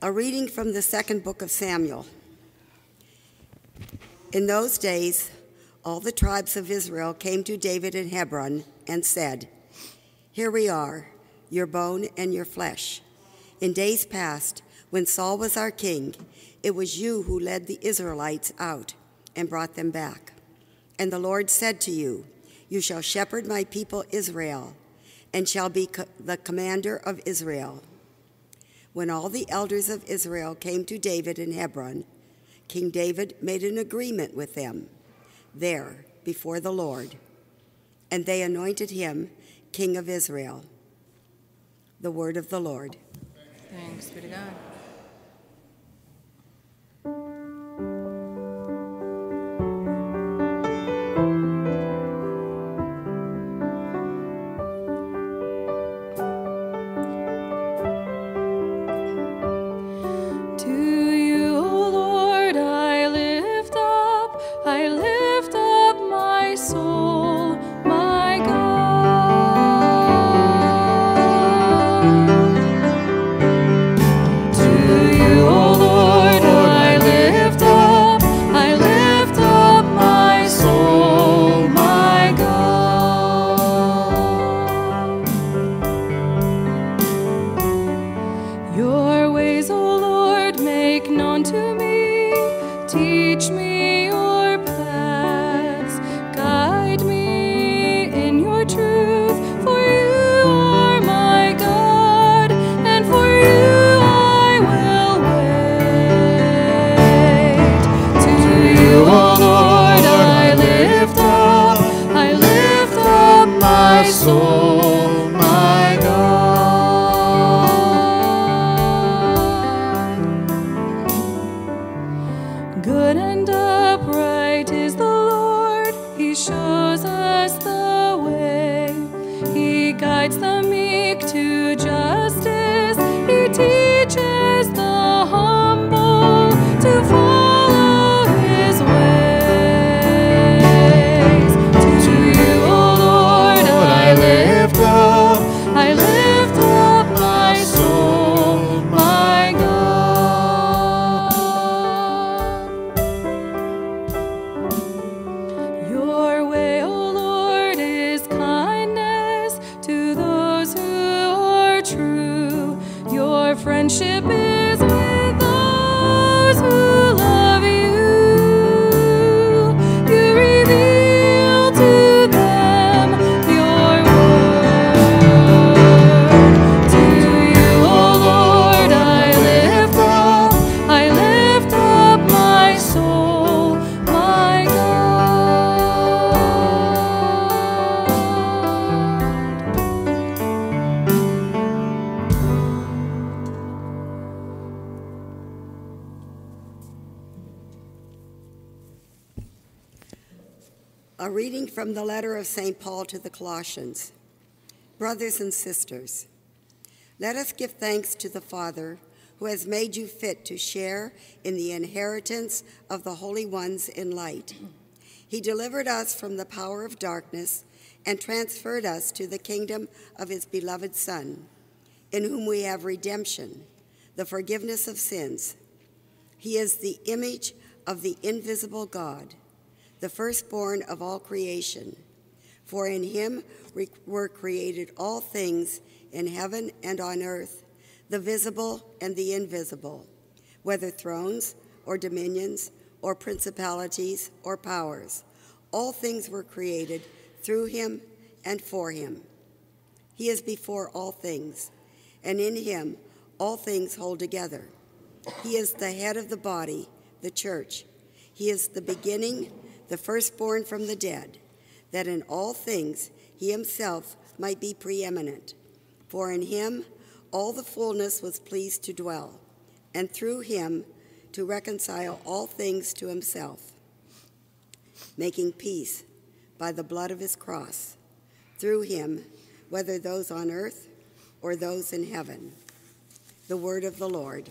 A reading from the second book of Samuel. In those days, all the tribes of Israel came to David in Hebron and said, Here we are, your bone and your flesh. In days past, when Saul was our king, it was you who led the Israelites out and brought them back. And the Lord said to you, You shall shepherd my people Israel, and shall be co- the commander of Israel. When all the elders of Israel came to David in Hebron, King David made an agreement with them there before the Lord, and they anointed him king of Israel. The word of the Lord. Thanks be to God. To the Colossians. Brothers and sisters, let us give thanks to the Father who has made you fit to share in the inheritance of the holy ones in light. He delivered us from the power of darkness and transferred us to the kingdom of his beloved Son, in whom we have redemption, the forgiveness of sins. He is the image of the invisible God the firstborn of all creation. For in him were created all things in heaven and on earth, the visible and the invisible, whether thrones or dominions or principalities or powers. All things were created through him and for him. He is before all things, and in him all things hold together. He is the head of the body, the church. He is the beginning the firstborn from the dead, that in all things he himself might be preeminent. For in him all the fullness was pleased to dwell, and through him to reconcile all things to himself, making peace by the blood of his cross, through him, whether those on earth or those in heaven. The word of the Lord.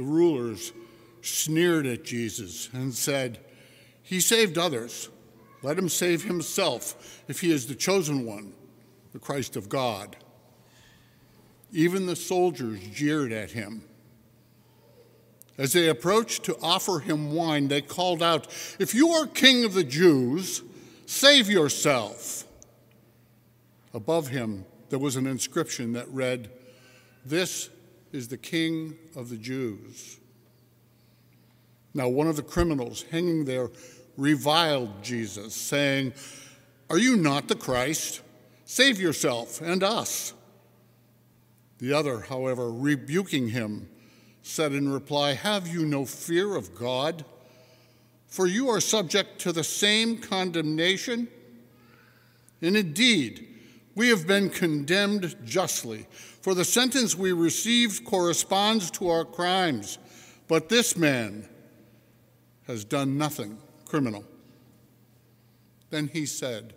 The rulers sneered at Jesus and said, He saved others. Let him save himself if he is the chosen one, the Christ of God. Even the soldiers jeered at him. As they approached to offer him wine, they called out, If you are king of the Jews, save yourself. Above him, there was an inscription that read, This is the king of the Jews. Now, one of the criminals hanging there reviled Jesus, saying, Are you not the Christ? Save yourself and us. The other, however, rebuking him, said in reply, Have you no fear of God? For you are subject to the same condemnation. And indeed, we have been condemned justly, for the sentence we received corresponds to our crimes. But this man has done nothing criminal. Then he said,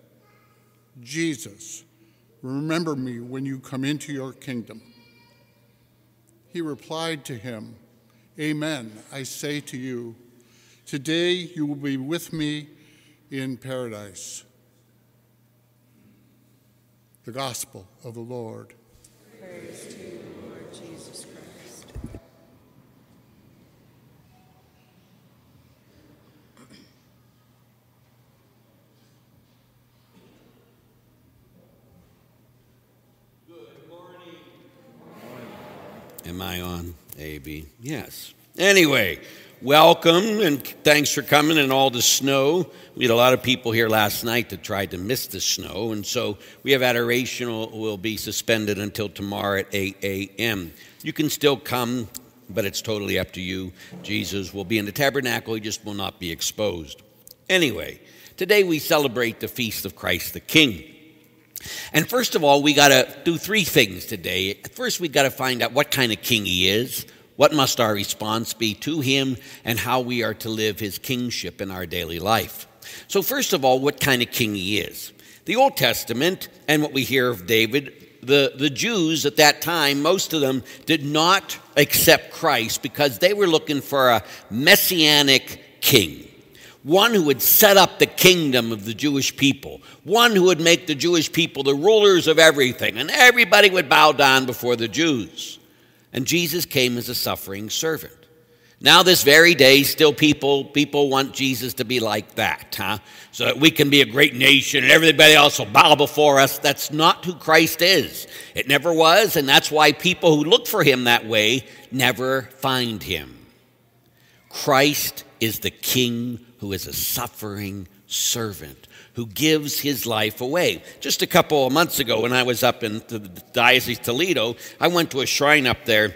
Jesus, remember me when you come into your kingdom. He replied to him, Amen, I say to you, today you will be with me in paradise. The Gospel of the Lord. Praise to you, Lord Jesus Christ. Am I on? A, B? Yes. Anyway, welcome and thanks for coming and all the snow. We had a lot of people here last night that tried to miss the snow, and so we have adoration will, be suspended until tomorrow at 8 a.m. You can still come, but it's totally up to you. Jesus will be in the tabernacle, he just will not be exposed. Anyway, today we celebrate the feast of Christ the King. And first of all, we got to do three things today. First, we got to find out what kind of king he is, what must our response be to him, and how we are to live his kingship in our daily life. So, first of all, what kind of king he is. The Old Testament and what we hear of David, the, the Jews at that time, most of them did not accept Christ because they were looking for a messianic king one who would set up the kingdom of the Jewish people, one who would make the Jewish people the rulers of everything, and everybody would bow down before the Jews. And Jesus came as a suffering servant. Now, this very day, still people people want Jesus to be like that, huh? So that we can be a great nation and everybody else will bow before us. That's not who Christ is. It never was, and that's why people who look for him that way never find him. Christ is the king who is a suffering servant who gives his life away. Just a couple of months ago, when I was up in the Diocese of Toledo, I went to a shrine up there.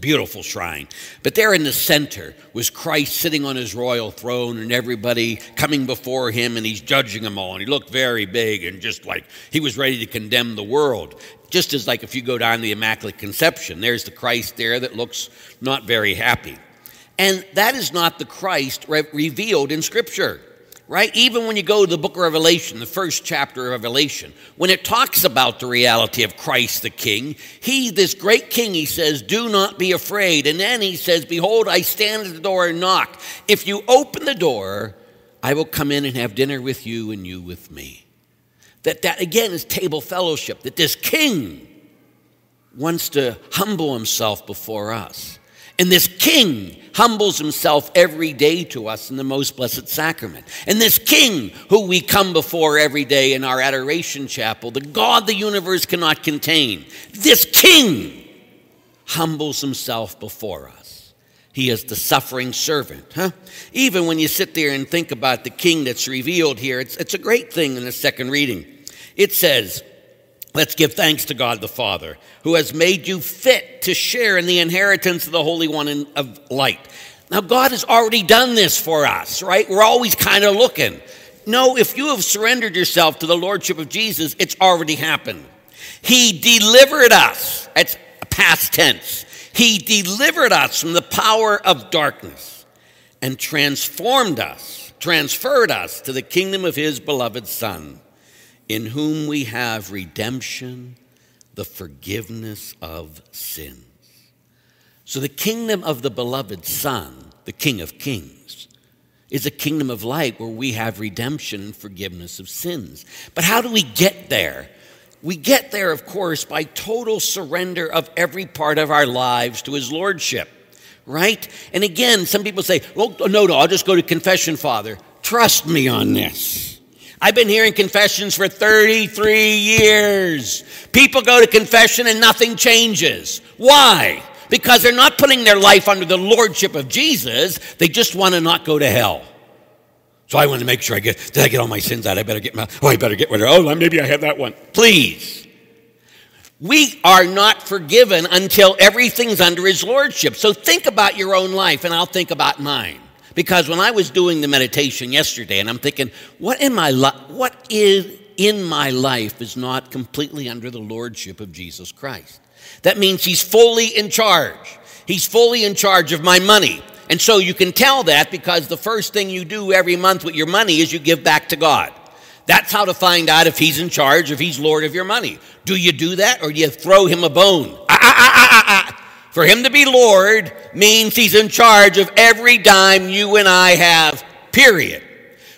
Beautiful shrine. But there in the center was Christ sitting on his royal throne and everybody coming before him and he's judging them all. And he looked very big and just like he was ready to condemn the world. Just as like if you go down the Immaculate Conception, there's the Christ there that looks not very happy. And that is not the Christ re- revealed in Scripture, right? Even when you go to the book of Revelation, the first chapter of Revelation, when it talks about the reality of Christ the King, he, this great King, he says, Do not be afraid. And then he says, Behold, I stand at the door and knock. If you open the door, I will come in and have dinner with you and you with me. That, that again is table fellowship, that this King wants to humble himself before us. And this king humbles himself every day to us in the most blessed sacrament. And this king who we come before every day in our adoration chapel, the God the universe cannot contain, this king humbles himself before us. He is the suffering servant, huh? Even when you sit there and think about the king that's revealed here, it's, it's a great thing in the second reading. It says, Let's give thanks to God the Father, who has made you fit to share in the inheritance of the Holy One of light. Now, God has already done this for us, right? We're always kind of looking. No, if you have surrendered yourself to the Lordship of Jesus, it's already happened. He delivered us. It's past tense. He delivered us from the power of darkness and transformed us transferred us to the kingdom of his beloved Son, in whom we have redemption, the forgiveness of sins. So, the kingdom of the beloved Son, the King of Kings, is a kingdom of light where we have redemption and forgiveness of sins. But how do we get there? We get there, of course, by total surrender of every part of our lives to His Lordship, right? And again, some people say, well, no, no, I'll just go to confession, Father. Trust me on this. I've been hearing confessions for 33 years. People go to confession and nothing changes. Why? Because they're not putting their life under the lordship of Jesus. They just want to not go to hell. So I want to make sure I get, did I get all my sins out? I better get my, oh, I better get rid of, oh, maybe I have that one. Please. We are not forgiven until everything's under his lordship. So think about your own life, and I'll think about mine. Because when I was doing the meditation yesterday, and I'm thinking, what in my li- what is in my life is not completely under the lordship of Jesus Christ? That means he's fully in charge. He's fully in charge of my money. And so you can tell that because the first thing you do every month with your money is you give back to God. That's how to find out if he's in charge, if he's Lord of your money. Do you do that or do you throw him a bone? Ah, ah, ah, ah, ah. ah. For him to be Lord means he's in charge of every dime you and I have, period.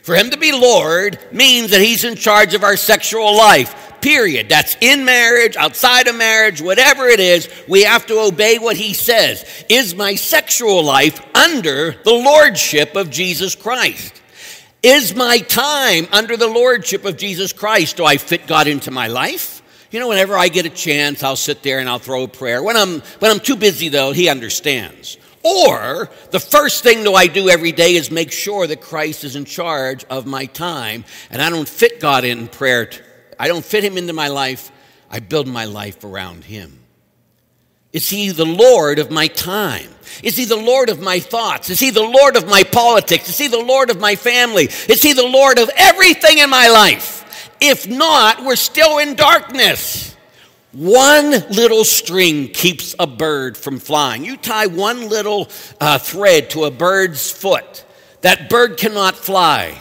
For him to be Lord means that he's in charge of our sexual life period. That's in marriage, outside of marriage, whatever it is, we have to obey what he says. Is my sexual life under the lordship of Jesus Christ? Is my time under the lordship of Jesus Christ? Do I fit God into my life? You know, whenever I get a chance, I'll sit there and I'll throw a prayer. When I'm, when I'm too busy, though, he understands. Or the first thing that I do every day is make sure that Christ is in charge of my time and I don't fit God in prayer I don't fit him into my life. I build my life around him. Is he the Lord of my time? Is he the Lord of my thoughts? Is he the Lord of my politics? Is he the Lord of my family? Is he the Lord of everything in my life? If not, we're still in darkness. One little string keeps a bird from flying. You tie one little uh, thread to a bird's foot, that bird cannot fly.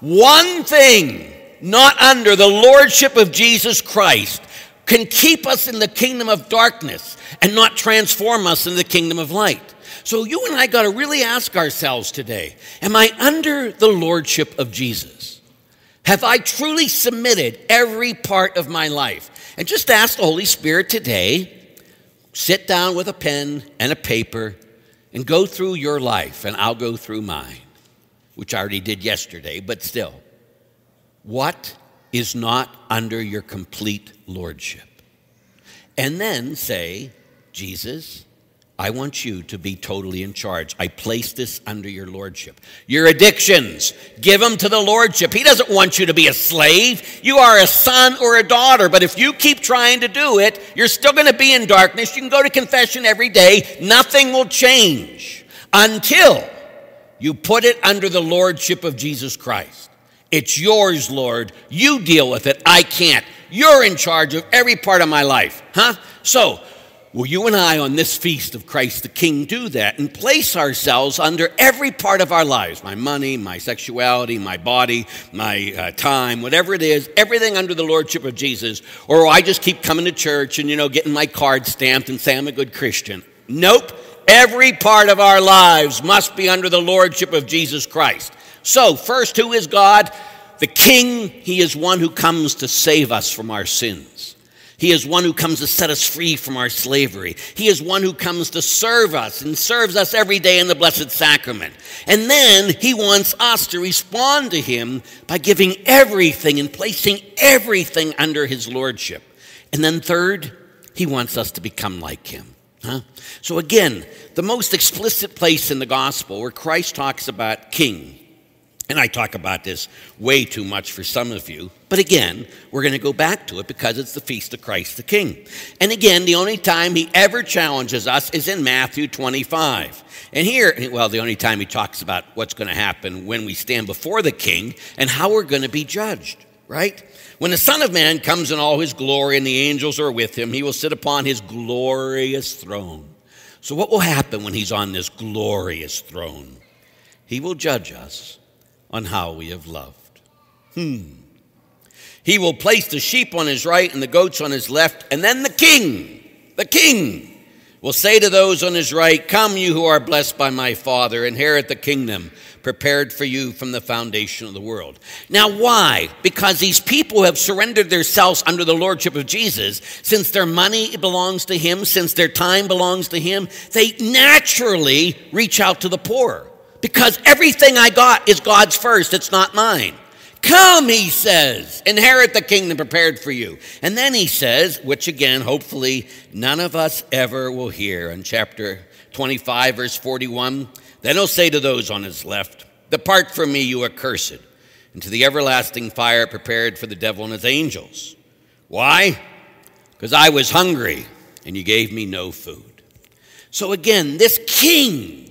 One thing not under the lordship of Jesus Christ can keep us in the kingdom of darkness and not transform us in the kingdom of light. So you and I got to really ask ourselves today Am I under the lordship of Jesus? Have I truly submitted every part of my life? And just ask the Holy Spirit today sit down with a pen and a paper and go through your life, and I'll go through mine, which I already did yesterday, but still. What is not under your complete lordship? And then say, Jesus, I want you to be totally in charge. I place this under your lordship. Your addictions, give them to the lordship. He doesn't want you to be a slave. You are a son or a daughter, but if you keep trying to do it, you're still going to be in darkness. You can go to confession every day. Nothing will change until you put it under the lordship of Jesus Christ. It's yours, Lord. You deal with it. I can't. You're in charge of every part of my life. Huh? So, will you and I on this feast of Christ the King do that and place ourselves under every part of our lives my money, my sexuality, my body, my uh, time, whatever it is, everything under the Lordship of Jesus? Or I just keep coming to church and, you know, getting my card stamped and say I'm a good Christian? Nope. Every part of our lives must be under the Lordship of Jesus Christ. So, first, who is God? The King, He is one who comes to save us from our sins. He is one who comes to set us free from our slavery. He is one who comes to serve us and serves us every day in the Blessed Sacrament. And then He wants us to respond to Him by giving everything and placing everything under His Lordship. And then, third, He wants us to become like Him. Huh? So, again, the most explicit place in the gospel where Christ talks about King and I talk about this way too much for some of you. But again, we're going to go back to it because it's the Feast of Christ the King. And again, the only time he ever challenges us is in Matthew 25. And here, well, the only time he talks about what's going to happen when we stand before the King and how we're going to be judged, right? When the Son of Man comes in all his glory and the angels are with him, he will sit upon his glorious throne. So, what will happen when he's on this glorious throne? He will judge us on how we have loved. Hmm. He will place the sheep on his right and the goats on his left, and then the king, the king, will say to those on his right, Come, you who are blessed by my Father, inherit the kingdom prepared for you from the foundation of the world. Now, why? Because these people have surrendered themselves under the lordship of Jesus. Since their money belongs to him, since their time belongs to him, they naturally reach out to the poor. Because everything I got is God's first, it's not mine. Come, he says, inherit the kingdom prepared for you. And then he says, which again, hopefully, none of us ever will hear in chapter 25, verse 41. Then he'll say to those on his left, Depart from me, you accursed, into the everlasting fire prepared for the devil and his angels. Why? Because I was hungry and you gave me no food. So again, this king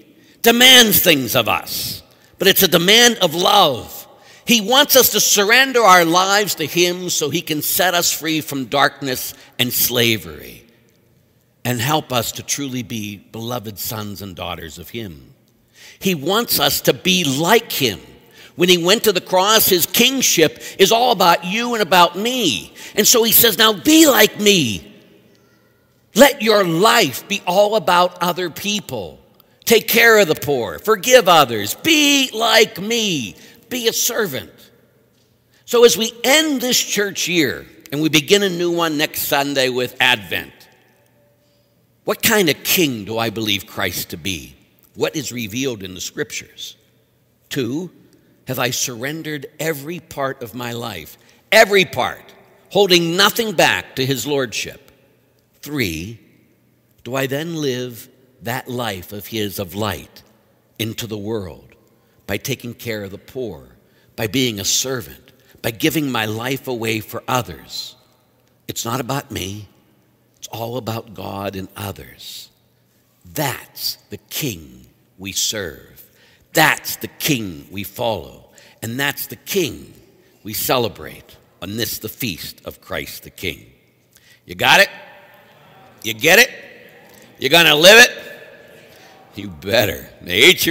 demands things of us, but it's a demand of love. He wants us to surrender our lives to Him so He can set us free from darkness and slavery and help us to truly be beloved sons and daughters of Him. He wants us to be like Him. When He went to the cross, His kingship is all about you and about me. And so He says, Now be like me. Let your life be all about other people. Take care of the poor, forgive others, be like me be a servant. So, as we end this church year and we begin a new one next Sunday with Advent, what kind of king do I believe Christ to be? What is revealed in the scriptures? Two, have I surrendered every part of my life, every part, holding nothing back to his lordship? Three, do I then live that life of his of light into the world? by taking care of the poor, by being a servant, by giving my life away for others. It's not about me, it's all about God and others. That's the king we serve. That's the king we follow. And that's the king we celebrate on this, the feast of Christ the King. You got it? You get it? You're going to live it? You better. May